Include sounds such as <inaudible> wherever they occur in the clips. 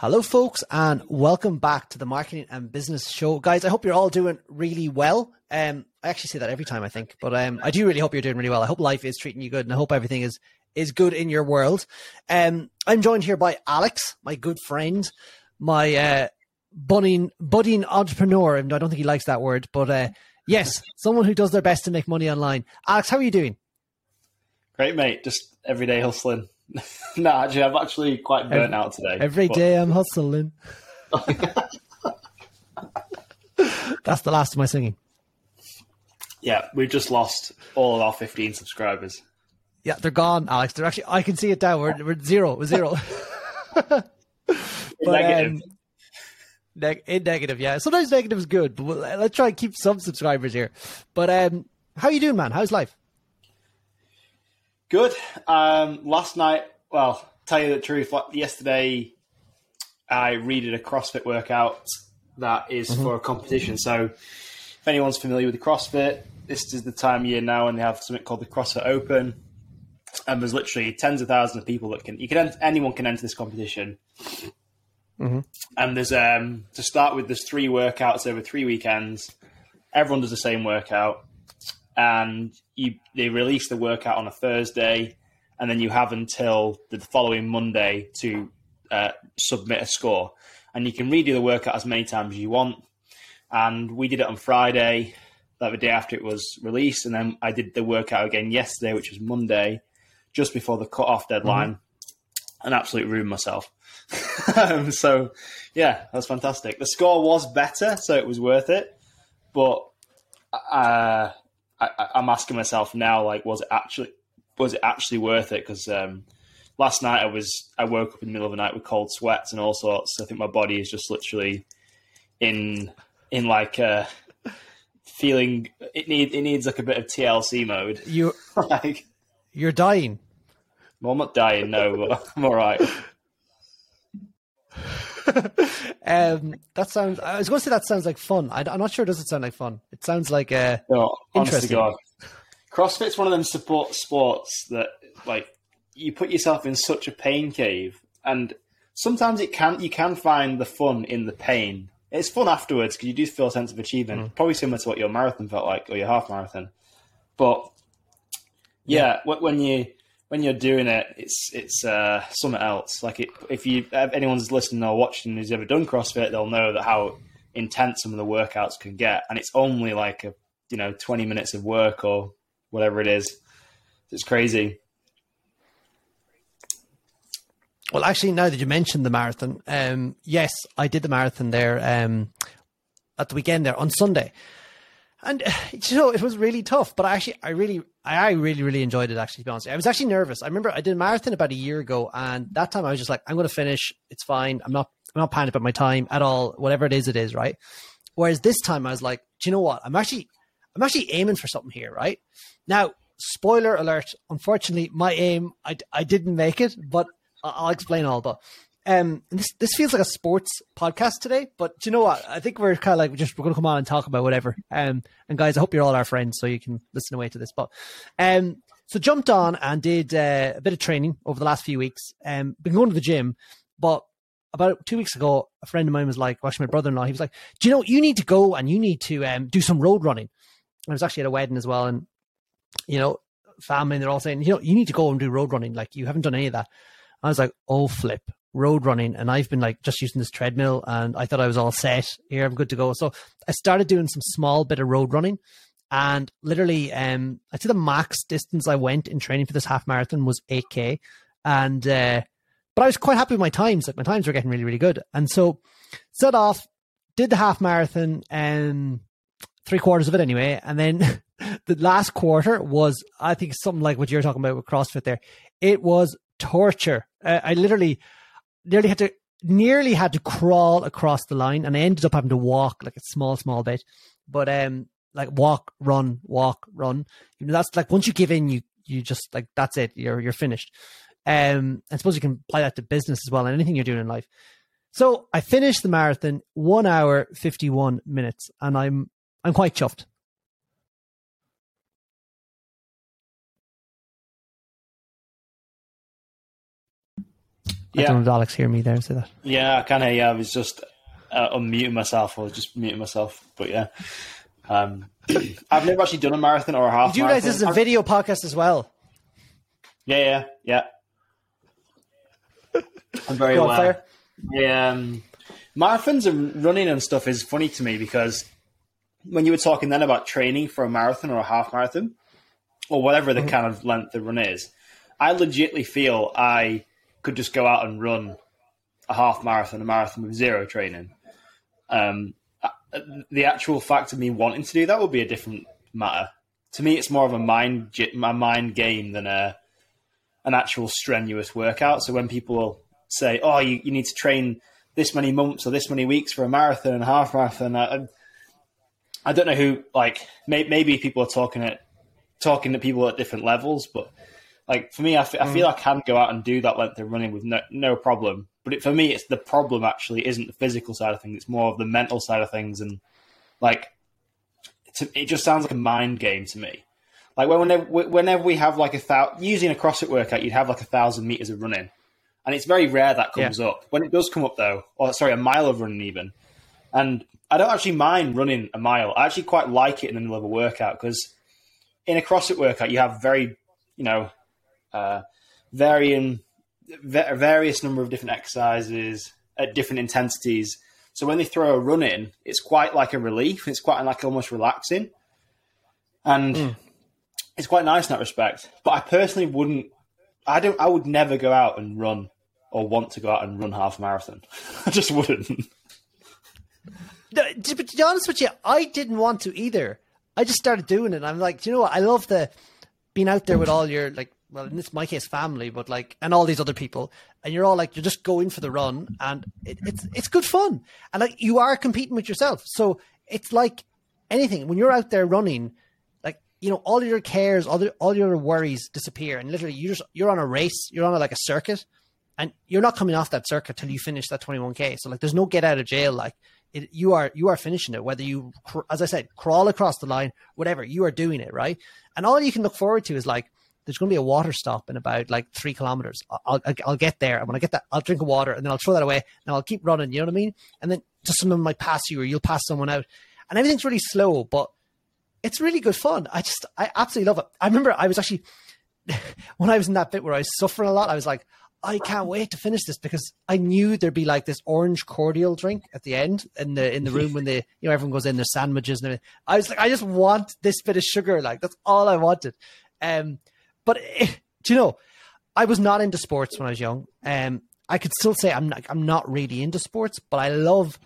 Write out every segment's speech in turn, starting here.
Hello, folks, and welcome back to the Marketing and Business Show, guys. I hope you're all doing really well. Um, I actually say that every time I think, but um, I do really hope you're doing really well. I hope life is treating you good, and I hope everything is is good in your world. Um, I'm joined here by Alex, my good friend, my uh, budding budding entrepreneur. I don't think he likes that word, but uh, yes, someone who does their best to make money online. Alex, how are you doing? Great, mate. Just everyday hustling. <laughs> no, actually, I'm actually quite burnt every, out today. Every but... day I'm hustling. <laughs> That's the last of my singing. Yeah, we've just lost all of our 15 subscribers. Yeah, they're gone, Alex. They're actually, I can see it now. We're, we're zero. We're zero. <laughs> but, negative. Um, neg- in negative, yeah. Sometimes negative is good, but we'll, let's try and keep some subscribers here. But um, how you doing, man? How's life? Good. Um, last night, well, tell you the truth, yesterday I redid a CrossFit workout that is mm-hmm. for a competition. So if anyone's familiar with the CrossFit, this is the time of year now and they have something called the CrossFit Open. And there's literally tens of thousands of people that can, you can, anyone can enter this competition. Mm-hmm. And there's, um, to start with, there's three workouts over three weekends. Everyone does the same workout and you they release the workout on a Thursday, and then you have until the following Monday to uh, submit a score, and you can redo the workout as many times as you want. And we did it on Friday, like the day after it was released, and then I did the workout again yesterday, which was Monday, just before the cut-off deadline, mm-hmm. and absolutely ruined myself. um, <laughs> so, yeah, that was fantastic. The score was better, so it was worth it, but. Uh, I, am asking myself now, like, was it actually was it actually worth it? Because um, last night I was I woke up in the middle of the night with cold sweats and all sorts. I think my body is just literally in in like a feeling it need it needs like a bit of TLC mode. You <laughs> like you're dying. Well, I'm not dying, no, but <laughs> I'm all right. <laughs> um, that sounds. I was going to say that sounds like fun. I, am not sure. Does it sound like fun? It sounds like uh, no, interesting. God. CrossFit's one of them support sports that like you put yourself in such a pain cave, and sometimes it can you can find the fun in the pain. It's fun afterwards because you do feel a sense of achievement. Mm. Probably similar to what your marathon felt like or your half marathon. But yeah, yeah. when you when you're doing it, it's it's uh, something else. Like it, if you if anyone's listening or watching who's ever done CrossFit, they'll know that how intense some of the workouts can get, and it's only like a you know 20 minutes of work or whatever it is. It's crazy. Well, actually, now that you mentioned the marathon, um, yes, I did the marathon there um, at the weekend there on Sunday, and <sighs> you know, it was really tough, but I actually, I really, I really, really enjoyed it. Actually, to be honest, I was actually nervous. I remember I did a marathon about a year ago, and that time I was just like, I'm going to finish. It's fine. I'm not, I'm not panicked about my time at all. Whatever it is, it is right. Whereas this time I was like, do you know what? I'm actually, I'm actually aiming for something here, right? Now, spoiler alert. Unfortunately, my aim, I, I didn't make it, but I'll explain all. But um, this this feels like a sports podcast today, but do you know what? I think we're kind of like just we're going to come on and talk about whatever. Um, and guys, I hope you're all our friends, so you can listen away to this. But um, so jumped on and did uh, a bit of training over the last few weeks. Um, been going to the gym, but about two weeks ago, a friend of mine was like, watching my brother-in-law. He was like, "Do you know you need to go and you need to um do some road running?" I was actually at a wedding as well, and you know, family, and they're all saying, "You know, you need to go and do road running. Like you haven't done any of that." I was like, "Oh flip." Road running and I've been like just using this treadmill and I thought I was all set here. I'm good to go. So I started doing some small bit of road running and literally, um, I think the max distance I went in training for this half marathon was 8k. And, uh, but I was quite happy with my times. Like my times were getting really, really good. And so set off, did the half marathon and three quarters of it anyway. And then <laughs> the last quarter was, I think something like what you're talking about with CrossFit there. It was torture. Uh, I literally, nearly had to nearly had to crawl across the line and I ended up having to walk like a small, small bit. But um like walk, run, walk, run. You know, that's like once you give in, you you just like that's it. You're you're finished. Um I suppose you can apply that to business as well and anything you're doing in life. So I finished the marathon one hour fifty one minutes and I'm I'm quite chuffed. I Yeah. don't know if Alex hear me there say that. Yeah, I can hear you. I was just uh, unmuting myself. I was just muting myself. But yeah, um, <clears throat> I've never actually done a marathon or a half. Marathon. Do you realize this is a video podcast as well? Yeah, yeah, yeah. I'm very Go on, aware. Yeah, um, marathons and running and stuff is funny to me because when you were talking then about training for a marathon or a half marathon or whatever the kind of length the run is, I legitimately feel I could just go out and run a half marathon, a marathon with zero training. Um, the actual fact of me wanting to do that would be a different matter. To me, it's more of a mind a mind game than a an actual strenuous workout. So when people say, "Oh, you, you need to train this many months or this many weeks for a marathon and half marathon," I, I don't know who like may, maybe people are talking at talking to people at different levels, but like for me, I fe- I feel mm. I can go out and do that length of running with no, no problem. But it, for me, it's the problem actually isn't the physical side of things; it's more of the mental side of things, and like to, it just sounds like a mind game to me. Like when- whenever whenever we have like a thousand, using a CrossFit workout, you'd have like a thousand meters of running, and it's very rare that comes up. When it does come up though, or sorry, a mile of running even, and I don't actually mind running a mile. I actually quite like it in the middle of a workout because in a CrossFit workout you have very, you know, uh, varying va- various number of different exercises at different intensities. So when they throw a run in, it's quite like a relief. It's quite like almost relaxing, and it's quite nice in that respect. But I personally wouldn't. I don't. I would never go out and run or want to go out and run half marathon. <laughs> I just wouldn't. No, to, but to be honest with you, I didn't want to either. I just started doing it. I'm like, "Do you know what? I love the being out there with all your like, well, in this my case, family, but like, and all these other people, and you're all like, you're just going for the run, and it, it's it's good fun, and like you are competing with yourself. So it's like anything when you're out there running, like you know, all your cares, all the, all your worries disappear, and literally you just you're on a race, you're on a, like a circuit, and you're not coming off that circuit till you finish that 21k. So like, there's no get out of jail. Like, it, you are you are finishing it. Whether you, as I said, crawl across the line, whatever, you are doing it right. And all you can look forward to is like, there's going to be a water stop in about like three kilometers. I'll, I'll, I'll get there, and when I get that, I'll drink a water, and then I'll throw that away, and I'll keep running. You know what I mean? And then just someone might pass you, or you'll pass someone out, and everything's really slow, but it's really good fun. I just, I absolutely love it. I remember I was actually <laughs> when I was in that bit where I was suffering a lot, I was like, I can't wait to finish this because I knew there'd be like this orange cordial drink at the end in the in the room when they you know everyone goes in their sandwiches and everything. I was like, I just want this bit of sugar, like that's all I wanted. Um, but eh, do you know, I was not into sports when I was young. Um, I could still say I'm not, I'm not really into sports, but I love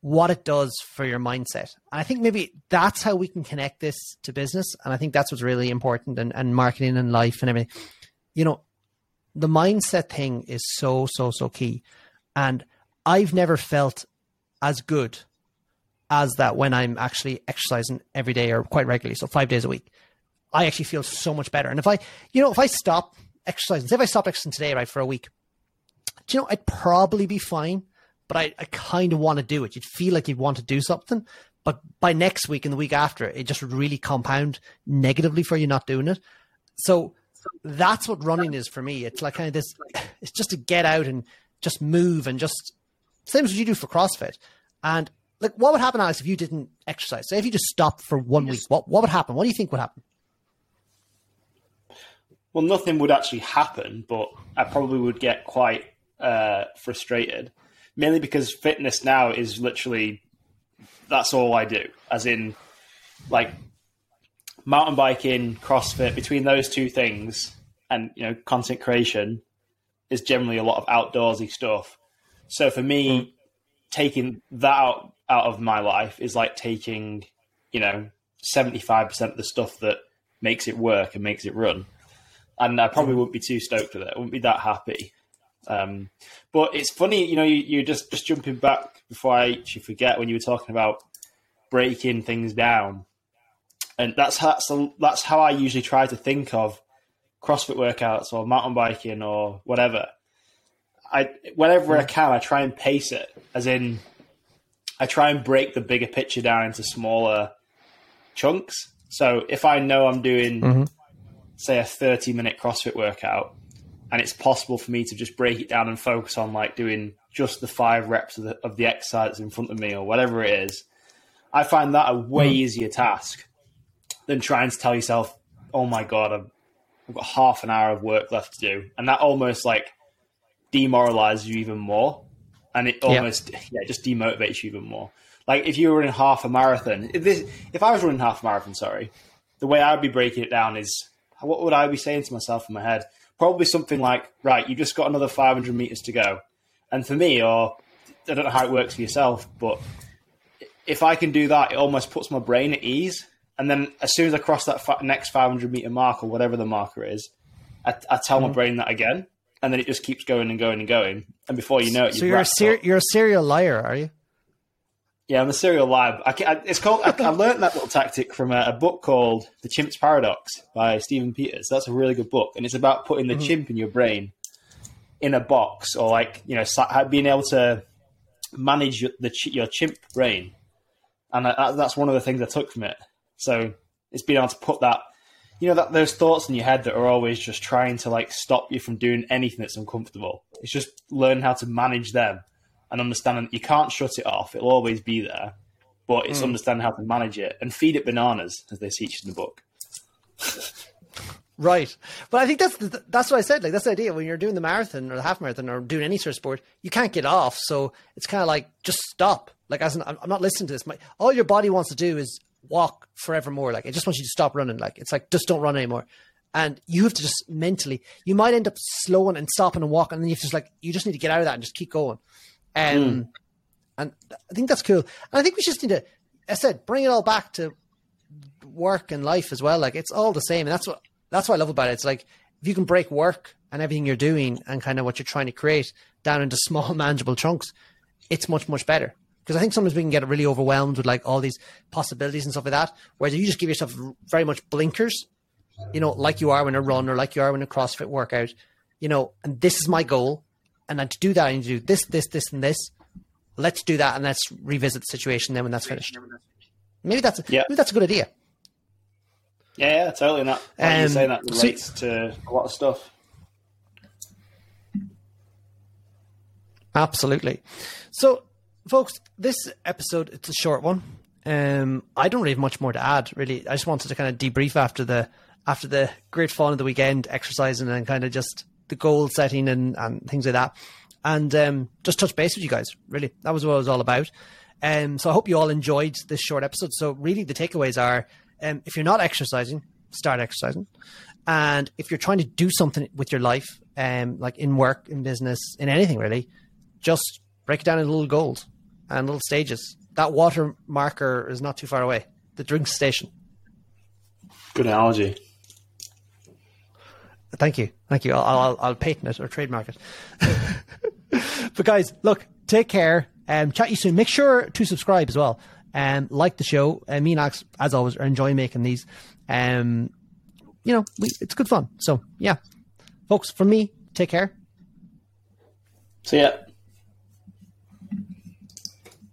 what it does for your mindset. And I think maybe that's how we can connect this to business. And I think that's what's really important and, and marketing and life and everything. You know, the mindset thing is so, so, so key. And I've never felt as good as that when I'm actually exercising every day or quite regularly. So five days a week. I actually feel so much better. And if I, you know, if I stop exercising, say if I stop exercising today, right, for a week, do you know, I'd probably be fine, but I, I kind of want to do it. You'd feel like you'd want to do something, but by next week and the week after, it just would really compound negatively for you not doing it. So that's what running is for me. It's like kind of this, it's just to get out and just move and just, same as what you do for CrossFit. And like, what would happen, Alex, if you didn't exercise? Say if you just stopped for one week, what, what would happen? What do you think would happen? Well, nothing would actually happen, but I probably would get quite uh, frustrated, mainly because fitness now is literally that's all I do. As in, like mountain biking, CrossFit. Between those two things, and you know, content creation is generally a lot of outdoorsy stuff. So for me, taking that out, out of my life is like taking, you know, seventy five percent of the stuff that makes it work and makes it run and I probably wouldn't be too stoked with it. I wouldn't be that happy. Um, but it's funny, you know, you, you're just just jumping back before I actually forget when you were talking about breaking things down, and that's how that's, that's how I usually try to think of CrossFit workouts or mountain biking or whatever. I whenever I can, I try and pace it, as in, I try and break the bigger picture down into smaller chunks. So if I know I'm doing say a 30 minute CrossFit workout and it's possible for me to just break it down and focus on like doing just the five reps of the, of the exercise in front of me or whatever it is, I find that a way mm. easier task than trying to tell yourself, "Oh my god, I've, I've got half an hour of work left to do," and that almost like demoralizes you even more, and it almost yeah, yeah just demotivates you even more. Like if you were running half a marathon, if this, if I was running half a marathon, sorry, the way I'd be breaking it down is what would I be saying to myself in my head? Probably something like, right, you've just got another 500 meters to go. And for me, or I don't know how it works for yourself, but if I can do that, it almost puts my brain at ease. And then as soon as I cross that next 500 meter mark or whatever the marker is, I, I tell mm. my brain that again, and then it just keeps going and going and going. And before you know it, so you're a ser- you're a serial liar, are you? Yeah, I'm a serial liar. I, I, it's called. I, I, learned that little tactic from a, a, book called "The Chimp's Paradox" by Stephen Peters. That's a really good book, and it's about putting the mm-hmm. chimp in your brain in a box, or like you know, being able to manage your, the your chimp brain. And that's one of the things I took from it. So it's being able to put that, you know, that those thoughts in your head that are always just trying to like stop you from doing anything that's uncomfortable. It's just learn how to manage them and understanding that you can't shut it off. It'll always be there, but it's mm. understanding how to manage it and feed it bananas, as they teach in the book. <laughs> right, but I think that's the, that's what I said. Like that's the idea when you're doing the marathon or the half marathon or doing any sort of sport, you can't get off. So it's kind of like just stop. Like as I'm not listening to this. My, all your body wants to do is walk forevermore. Like it just wants you to stop running. Like it's like just don't run anymore and you have to just mentally you might end up slowing and stopping and walking and then you just like you just need to get out of that and just keep going um, mm. And I think that's cool. And I think we just need to, I said, bring it all back to work and life as well. Like it's all the same. And that's what, that's what I love about it. It's like, if you can break work and everything you're doing and kind of what you're trying to create down into <laughs> small, manageable chunks, it's much, much better. Because I think sometimes we can get really overwhelmed with like all these possibilities and stuff like that. Whereas you just give yourself very much blinkers, you know, like you are when a run or like you are when a CrossFit workout, you know, and this is my goal and then to do that, I need to do this, this, this, and this. Let's do that, and let's revisit the situation then when that's finished. Maybe that's a, yeah. maybe that's a good idea. Yeah, yeah, totally. And that, like um, you say, that relates so, to a lot of stuff. Absolutely. So, folks, this episode it's a short one. Um, I don't really have much more to add. Really, I just wanted to kind of debrief after the after the great fun of the weekend, exercising and kind of just the goal setting and, and things like that. And um, just touch base with you guys, really. That was what it was all about. Um, so I hope you all enjoyed this short episode. So, really, the takeaways are um, if you're not exercising, start exercising. And if you're trying to do something with your life, um, like in work, in business, in anything really, just break it down into little goals and little stages. That water marker is not too far away. The drink station. Good analogy. Thank you. Thank you. I'll, I'll, I'll patent it or trademark it. <laughs> but guys, look, take care. Um, chat you soon. Make sure to subscribe as well. And um, like the show. Uh, me and Alex, as always, are enjoying making these. Um, you know, we, it's good fun. So yeah, folks, for me, take care. See ya.